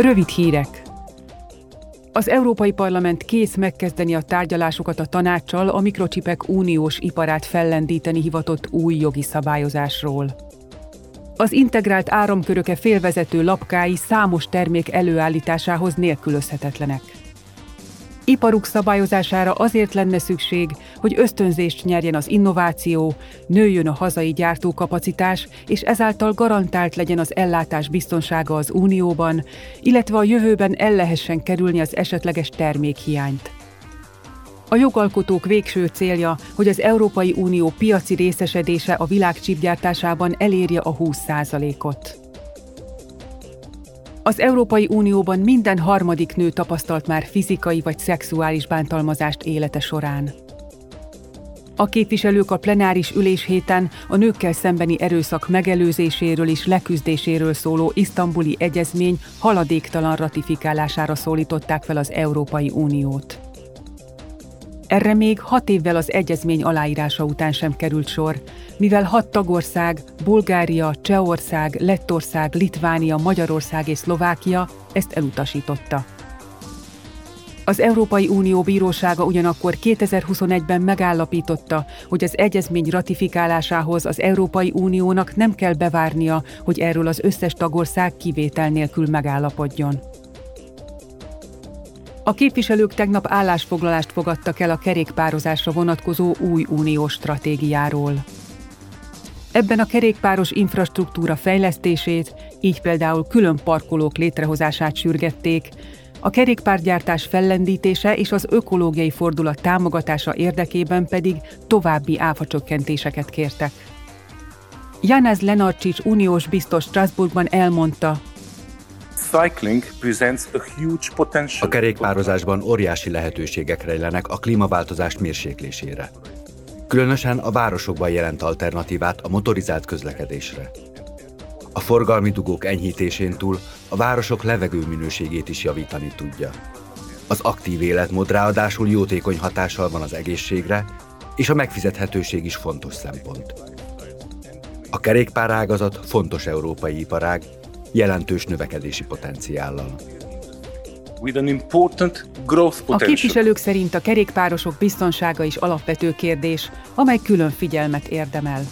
Rövid hírek. Az Európai Parlament kész megkezdeni a tárgyalásokat a tanácssal a mikrocsipek uniós iparát fellendíteni hivatott új jogi szabályozásról. Az integrált áramköröke félvezető lapkái számos termék előállításához nélkülözhetetlenek. Iparuk szabályozására azért lenne szükség, hogy ösztönzést nyerjen az innováció, nőjön a hazai gyártókapacitás, és ezáltal garantált legyen az ellátás biztonsága az Unióban, illetve a jövőben el lehessen kerülni az esetleges termékhiányt. A jogalkotók végső célja, hogy az Európai Unió piaci részesedése a világ csipgyártásában elérje a 20%-ot. Az Európai Unióban minden harmadik nő tapasztalt már fizikai vagy szexuális bántalmazást élete során. A képviselők a plenáris ülés héten a nőkkel szembeni erőszak megelőzéséről és leküzdéséről szóló isztambuli egyezmény haladéktalan ratifikálására szólították fel az Európai Uniót. Erre még hat évvel az egyezmény aláírása után sem került sor, mivel hat tagország, Bulgária, Csehország, Lettország, Litvánia, Magyarország és Szlovákia ezt elutasította. Az Európai Unió bírósága ugyanakkor 2021-ben megállapította, hogy az egyezmény ratifikálásához az Európai Uniónak nem kell bevárnia, hogy erről az összes tagország kivétel nélkül megállapodjon. A képviselők tegnap állásfoglalást fogadtak el a kerékpározásra vonatkozó új uniós stratégiáról. Ebben a kerékpáros infrastruktúra fejlesztését, így például külön parkolók létrehozását sürgették, a kerékpárgyártás fellendítése és az ökológiai fordulat támogatása érdekében pedig további áfacsökkentéseket kértek. Janez Lenarcsics uniós biztos Strasbourgban elmondta, a kerékpározásban óriási lehetőségek rejlenek a klímaváltozás mérséklésére. Különösen a városokban jelent alternatívát a motorizált közlekedésre. A forgalmi dugók enyhítésén túl a városok levegő minőségét is javítani tudja. Az aktív életmód ráadásul jótékony hatással van az egészségre, és a megfizethetőség is fontos szempont. A kerékpárágazat fontos európai iparág, jelentős növekedési potenciállal. A képviselők szerint a kerékpárosok biztonsága is alapvető kérdés, amely külön figyelmet érdemel.